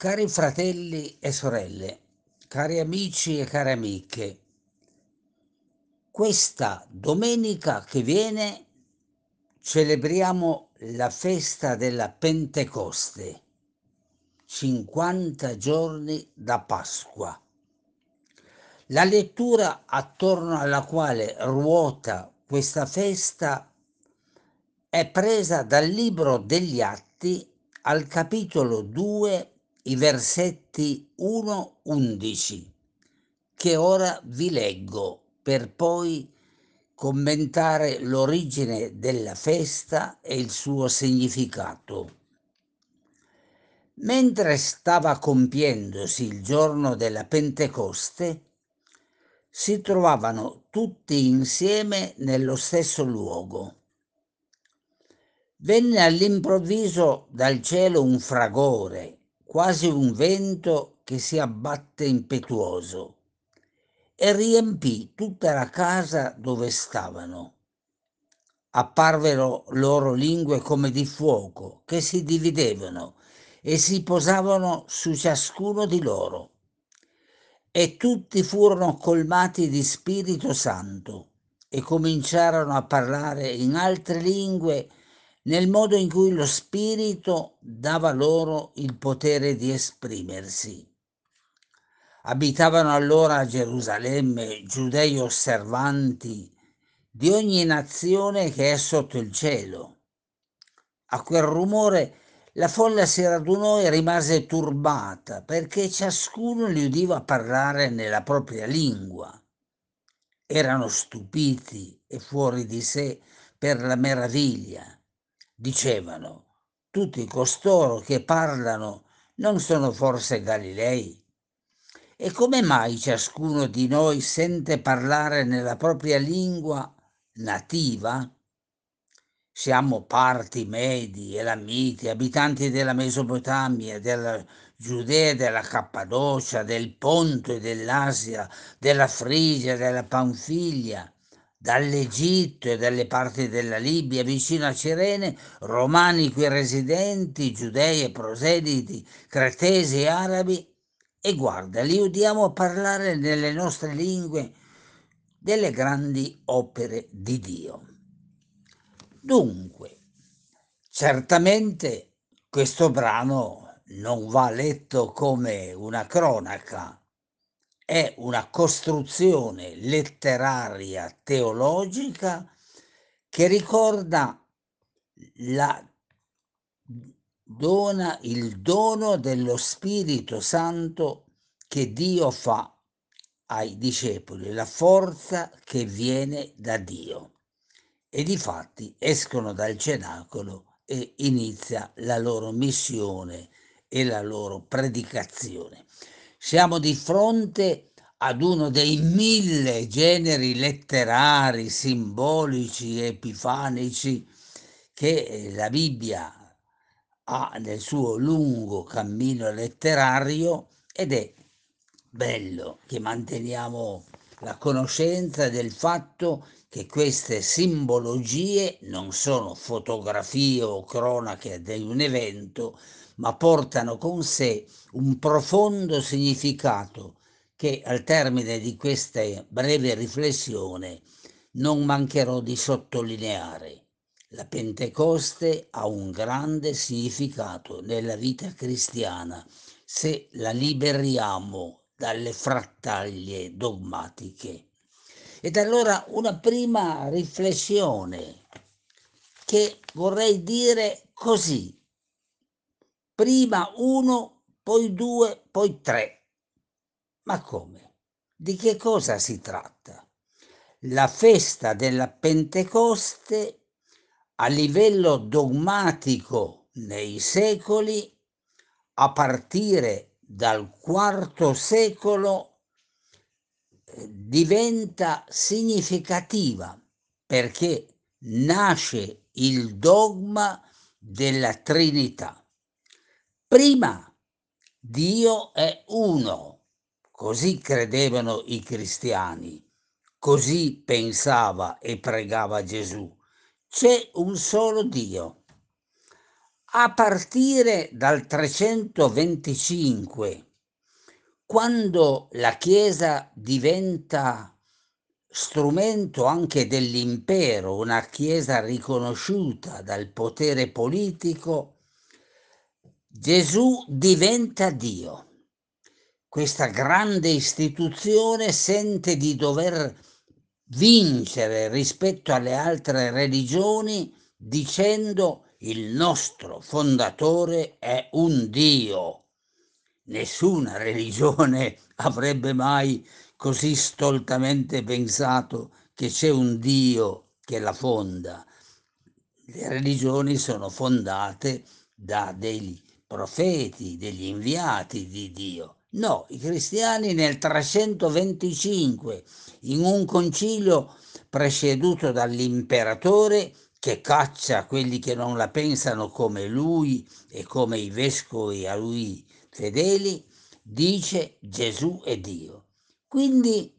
Cari fratelli e sorelle, cari amici e care amiche, questa domenica che viene celebriamo la festa della Pentecoste, 50 giorni da Pasqua. La lettura attorno alla quale ruota questa festa è presa dal libro degli Atti al capitolo 2 i versetti 1-11 che ora vi leggo per poi commentare l'origine della festa e il suo significato. Mentre stava compiendosi il giorno della Pentecoste, si trovavano tutti insieme nello stesso luogo. Venne all'improvviso dal cielo un fragore quasi un vento che si abbatte impetuoso, e riempì tutta la casa dove stavano. Apparvero loro lingue come di fuoco, che si dividevano e si posavano su ciascuno di loro. E tutti furono colmati di Spirito Santo e cominciarono a parlare in altre lingue nel modo in cui lo Spirito dava loro il potere di esprimersi. Abitavano allora a Gerusalemme giudei osservanti di ogni nazione che è sotto il cielo. A quel rumore la folla si radunò e rimase turbata perché ciascuno li udiva parlare nella propria lingua. Erano stupiti e fuori di sé per la meraviglia dicevano, tutti costoro che parlano non sono forse Galilei? E come mai ciascuno di noi sente parlare nella propria lingua nativa? Siamo parti medi, elamiti, abitanti della Mesopotamia, della Giudea, della Cappadocia, del Ponto e dell'Asia, della Frigia, della Panfilia, dall'Egitto e dalle parti della Libia vicino a Cirene, romani qui residenti, giudei e proseliti, cretesi e arabi, e guarda, li udiamo parlare nelle nostre lingue delle grandi opere di Dio. Dunque, certamente questo brano non va letto come una cronaca, è una costruzione letteraria teologica che ricorda la dona, il dono dello Spirito Santo che Dio fa ai discepoli, la forza che viene da Dio. E difatti escono dal cenacolo e inizia la loro missione e la loro predicazione. Siamo di fronte ad uno dei mille generi letterari, simbolici, epifanici che eh, la Bibbia ha nel suo lungo cammino letterario ed è bello che manteniamo la conoscenza del fatto che queste simbologie non sono fotografie o cronache di un evento, ma portano con sé un profondo significato che al termine di questa breve riflessione non mancherò di sottolineare. La Pentecoste ha un grande significato nella vita cristiana se la liberiamo dalle frattaglie dogmatiche. Ed allora una prima riflessione che vorrei dire così, prima uno, poi due, poi tre. Ma come? Di che cosa si tratta? La festa della Pentecoste a livello dogmatico nei secoli, a partire dal IV secolo, eh, diventa significativa perché nasce il dogma della Trinità. Prima Dio è uno, così credevano i cristiani, così pensava e pregava Gesù. C'è un solo Dio. A partire dal 325, quando la Chiesa diventa strumento anche dell'impero, una Chiesa riconosciuta dal potere politico, Gesù diventa Dio. Questa grande istituzione sente di dover vincere rispetto alle altre religioni dicendo il nostro fondatore è un Dio. Nessuna religione avrebbe mai così stoltamente pensato che c'è un Dio che la fonda. Le religioni sono fondate da dei profeti, degli inviati di Dio. No, i cristiani nel 325, in un concilio presieduto dall'imperatore che caccia quelli che non la pensano come lui e come i vescovi a lui fedeli, dice Gesù è Dio. Quindi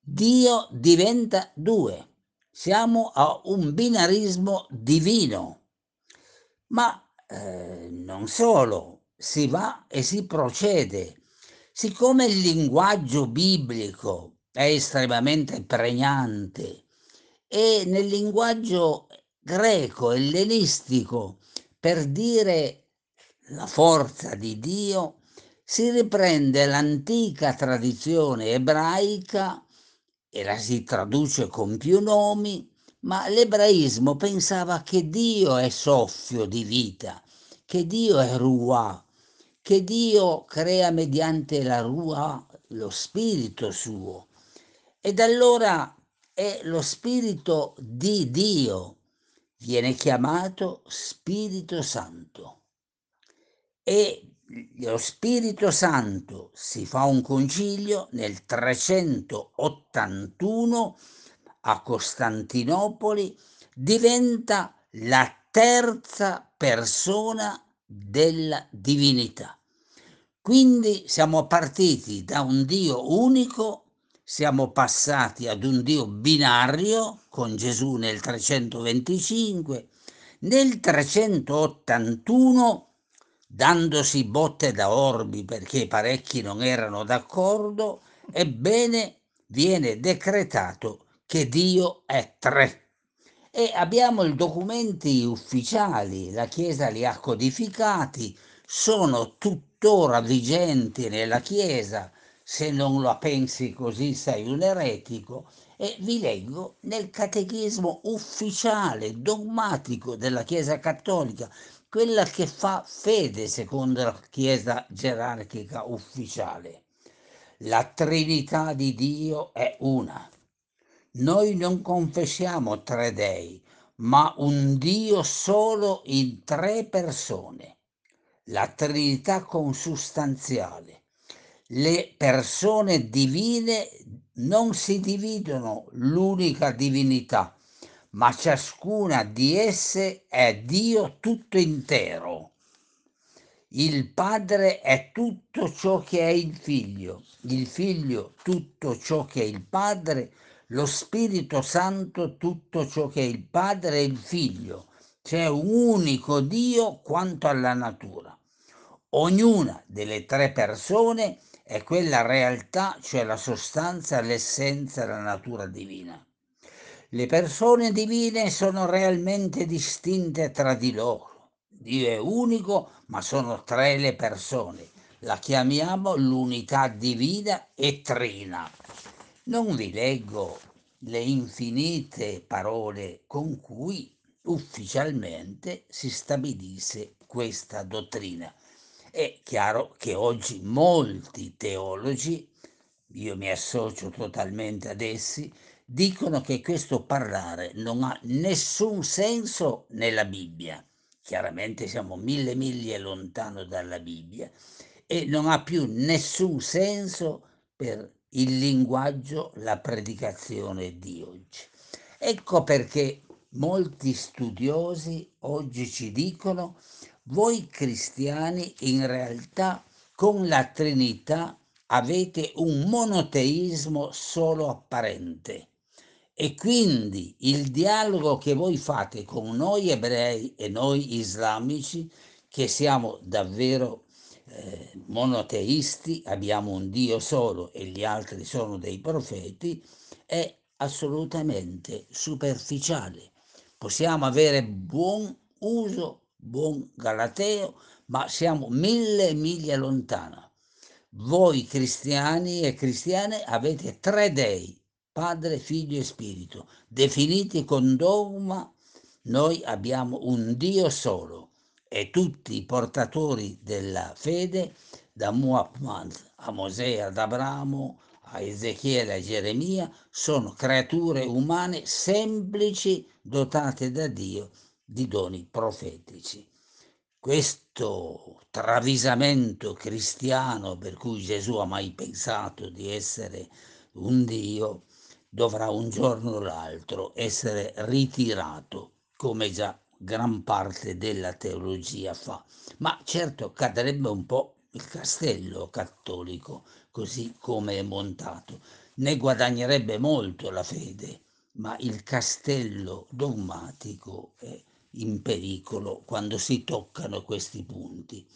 Dio diventa due. Siamo a un binarismo divino. Ma eh, non solo, si va e si procede. Siccome il linguaggio biblico è estremamente pregnante e nel linguaggio greco, ellenistico, per dire la forza di Dio, si riprende l'antica tradizione ebraica e la si traduce con più nomi, ma l'ebraismo pensava che Dio è soffio di vita, che Dio è Ruah, che Dio crea mediante la Ruah lo spirito suo. Ed allora è lo spirito di Dio, viene chiamato Spirito Santo. E lo Spirito Santo si fa un concilio nel 381 a Costantinopoli diventa la terza persona della divinità. Quindi siamo partiti da un Dio unico, siamo passati ad un Dio binario con Gesù nel 325, nel 381 dandosi botte da orbi perché parecchi non erano d'accordo, ebbene viene decretato che Dio è tre. E abbiamo i documenti ufficiali, la Chiesa li ha codificati, sono tuttora vigenti nella Chiesa, se non la pensi così sei un eretico, e vi leggo nel catechismo ufficiale, dogmatico della Chiesa Cattolica, quella che fa fede secondo la Chiesa gerarchica ufficiale. La Trinità di Dio è una. Noi non confessiamo tre dei, ma un Dio solo in tre persone, la Trinità consustanziale. Le persone divine non si dividono l'unica divinità, ma ciascuna di esse è Dio tutto intero. Il Padre è tutto ciò che è il Figlio, il Figlio tutto ciò che è il Padre, lo Spirito Santo tutto ciò che è il Padre e il Figlio. C'è un unico Dio quanto alla natura. Ognuna delle tre persone è quella realtà, cioè la sostanza, l'essenza, la natura divina. Le persone divine sono realmente distinte tra di loro. Dio è unico, ma sono tre le persone. La chiamiamo l'unità divina e trina. Non vi leggo le infinite parole con cui ufficialmente si stabilisse questa dottrina. È chiaro che oggi molti teologi, io mi associo totalmente ad essi, dicono che questo parlare non ha nessun senso nella Bibbia. Chiaramente siamo mille miglia lontano dalla Bibbia e non ha più nessun senso per il linguaggio, la predicazione di oggi. Ecco perché molti studiosi oggi ci dicono voi cristiani in realtà con la Trinità avete un monoteismo solo apparente E quindi il dialogo che voi fate con noi ebrei e noi islamici, che siamo davvero eh, monoteisti, abbiamo un Dio solo e gli altri sono dei profeti, è assolutamente superficiale. Possiamo avere buon uso, buon galateo, ma siamo mille miglia lontana. Voi cristiani e cristiane avete tre dei, Padre, Figlio e Spirito, definiti con dogma, noi abbiamo un Dio solo e tutti i portatori della fede, da Muhammad a Mosè ad Abramo, a Ezechiele a Geremia, sono creature umane semplici dotate da Dio di doni profetici. Questo travisamento cristiano per cui Gesù ha mai pensato di essere un Dio dovrà un giorno o l'altro essere ritirato, come già gran parte della teologia fa. Ma certo cadrebbe un po' il castello cattolico, così come è montato. Ne guadagnerebbe molto la fede, ma il castello dogmatico è in pericolo quando si toccano questi punti.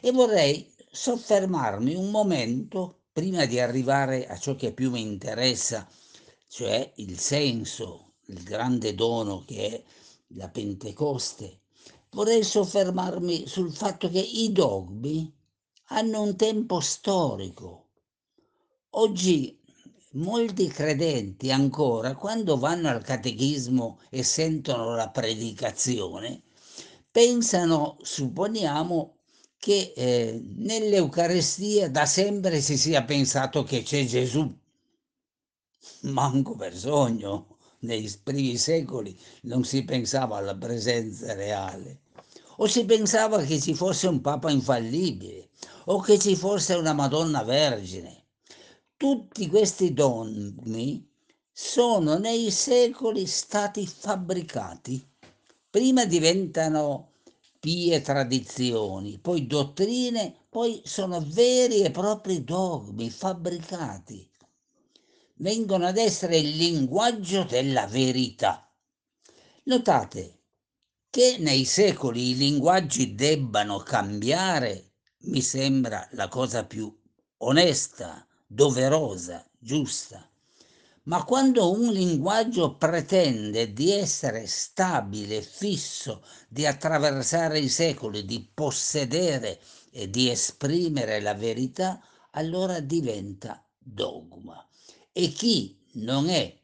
E vorrei soffermarmi un momento prima di arrivare a ciò che più mi interessa cioè il senso, il grande dono che è la Pentecoste, vorrei soffermarmi sul fatto che i dogmi hanno un tempo storico. Oggi molti credenti ancora, quando vanno al catechismo e sentono la predicazione, pensano, supponiamo, che eh, nell'Eucarestia da sempre si sia pensato che c'è Gesù. Manco per sogno, nei primi secoli non si pensava alla presenza reale. O si pensava che ci fosse un Papa infallibile, o che ci fosse una Madonna Vergine. Tutti questi dogmi sono nei secoli stati fabbricati. Prima diventano pie tradizioni, poi dottrine, poi sono veri e propri dogmi fabbricati vengono ad essere il linguaggio della verità. Notate che nei secoli i linguaggi debbano cambiare, mi sembra la cosa più onesta, doverosa, giusta. Ma quando un linguaggio pretende di essere stabile, fisso, di attraversare i secoli, di possedere e di esprimere la verità, allora diventa dogma e chi non è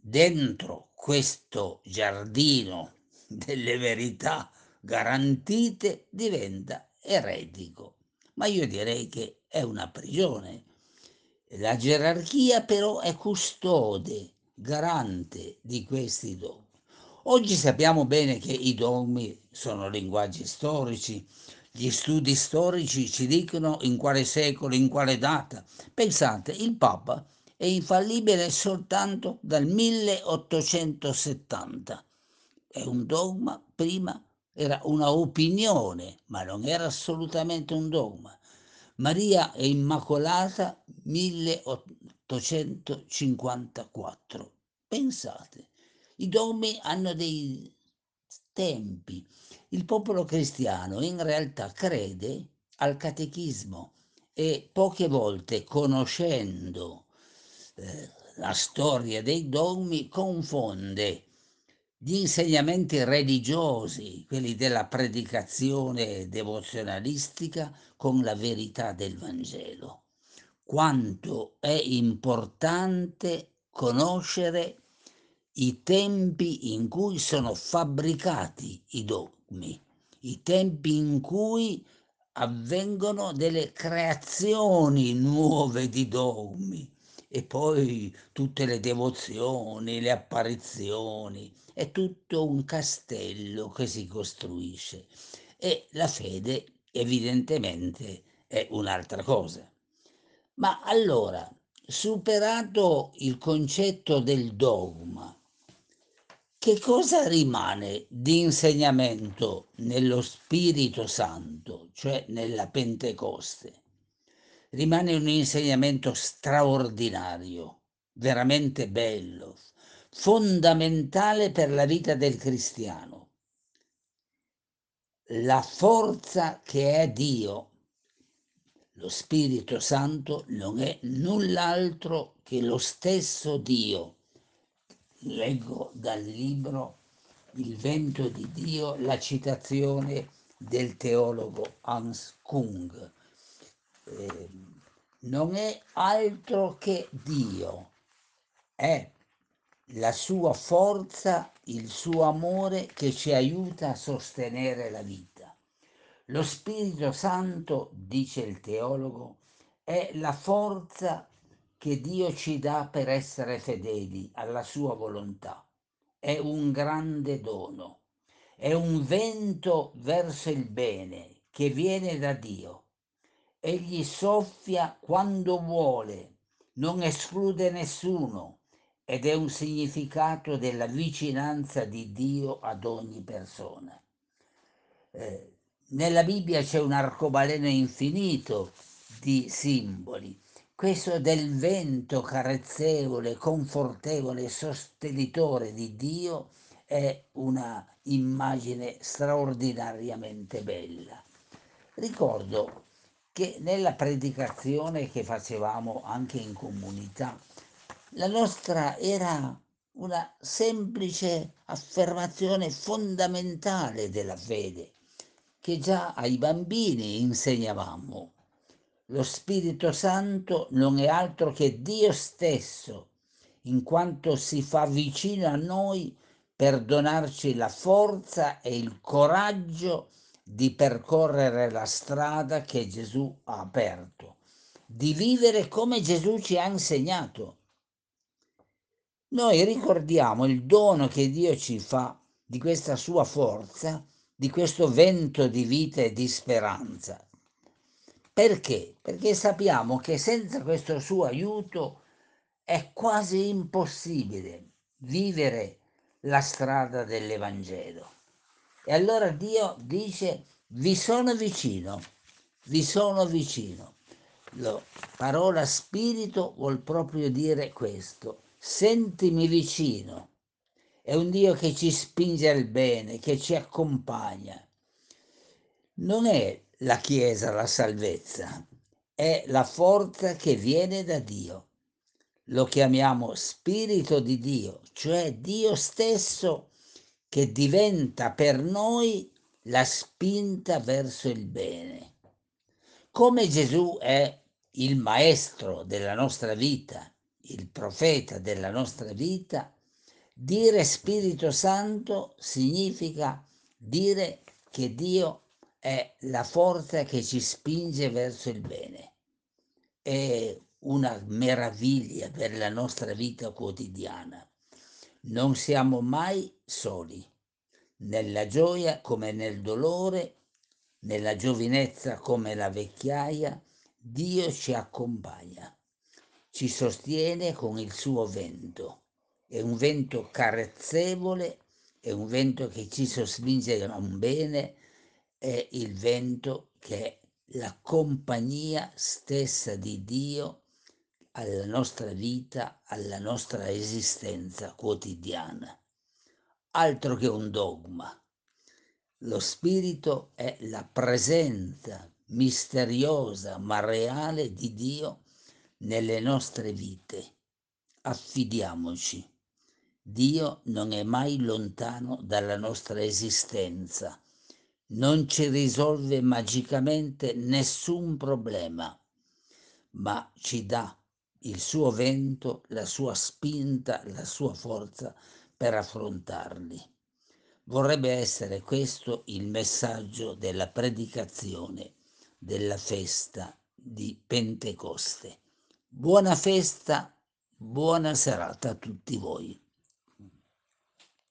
dentro questo giardino delle verità garantite diventa eretico. Ma io direi che è una prigione. La gerarchia però è custode, garante di questi dogmi. Oggi sappiamo bene che i dogmi sono linguaggi storici, gli studi storici ci dicono in quale secolo, in quale data. Pensate, il Papa è infallibile soltanto dal 1870. È un dogma, prima era una opinione, ma non era assolutamente un dogma. Maria è Immacolata 1854. Pensate, i dogmi hanno dei tempi. Il popolo cristiano in realtà crede al catechismo e poche volte conoscendo la storia dei dogmi confonde gli insegnamenti religiosi, quelli della predicazione devozionalistica, con la verità del Vangelo. Quanto è importante conoscere i tempi in cui sono fabbricati i dogmi, i tempi in cui avvengono delle creazioni nuove di dogmi e poi tutte le devozioni, le apparizioni, è tutto un castello che si costruisce e la fede evidentemente è un'altra cosa. Ma allora, superato il concetto del dogma, che cosa rimane di insegnamento nello Spirito Santo, cioè nella Pentecoste? Rimane un insegnamento straordinario, veramente bello, fondamentale per la vita del cristiano. La forza che è Dio, lo Spirito Santo, non è null'altro che lo stesso Dio. Leggo dal libro Il vento di Dio la citazione del teologo Hans Kung. Eh, non è altro che Dio, è la sua forza, il suo amore che ci aiuta a sostenere la vita. Lo Spirito Santo, dice il teologo, è la forza che Dio ci dà per essere fedeli alla sua volontà. È un grande dono, è un vento verso il bene che viene da Dio. Egli soffia quando vuole, non esclude nessuno ed è un significato della vicinanza di Dio ad ogni persona. Eh, nella Bibbia c'è un arcobaleno infinito di simboli. Questo del vento carezzevole, confortevole, sostenitore di Dio è una immagine straordinariamente bella. Ricordo che nella predicazione che facevamo anche in comunità la nostra era una semplice affermazione fondamentale della fede che già ai bambini insegnavamo. Lo Spirito Santo non è altro che Dio stesso, in quanto si fa vicino a noi per donarci la forza e il coraggio di percorrere la strada che Gesù ha aperto, di vivere come Gesù ci ha insegnato noi ricordiamo il dono che Dio ci fa di questa sua forza, di questo vento di vita e di speranza. Perché? Perché sappiamo che senza questo suo aiuto è quasi impossibile vivere la strada dell'Evangelo. E allora Dio dice, vi sono vicino, vi sono vicino. La parola spirito vuol proprio dire questo sentimi vicino. È un Dio che ci spinge al bene, che ci accompagna. Non è la Chiesa la salvezza, è la forza che viene da Dio. Lo chiamiamo Spirito di Dio, cioè Dio stesso che diventa per noi la spinta verso il bene. Come Gesù è il maestro della nostra vita, il profeta della nostra vita, dire Spirito Santo significa dire che Dio è la forza che ci spinge verso il bene. È una meraviglia per la nostra vita quotidiana. Non siamo mai soli, nella gioia come nel dolore, nella giovinezza come la vecchiaia, Dio ci accompagna ci sostiene con il suo vento. È un vento carezzevole, è un vento che ci sospinge a un bene, è il vento che è la compagnia stessa di Dio alla nostra vita, alla nostra esistenza quotidiana. Altro che un dogma. Lo Spirito è la presenza misteriosa ma reale di Dio nelle nostre vite. Affidiamoci. Dio non è mai lontano dalla nostra esistenza. Non ci risolve magicamente nessun problema, ma ci dà il suo vento, la sua spinta, la sua forza per affrontarli. Vorrebbe essere questo il messaggio della predicazione della festa di Pentecoste. Buona festa, buona serata a tutti voi.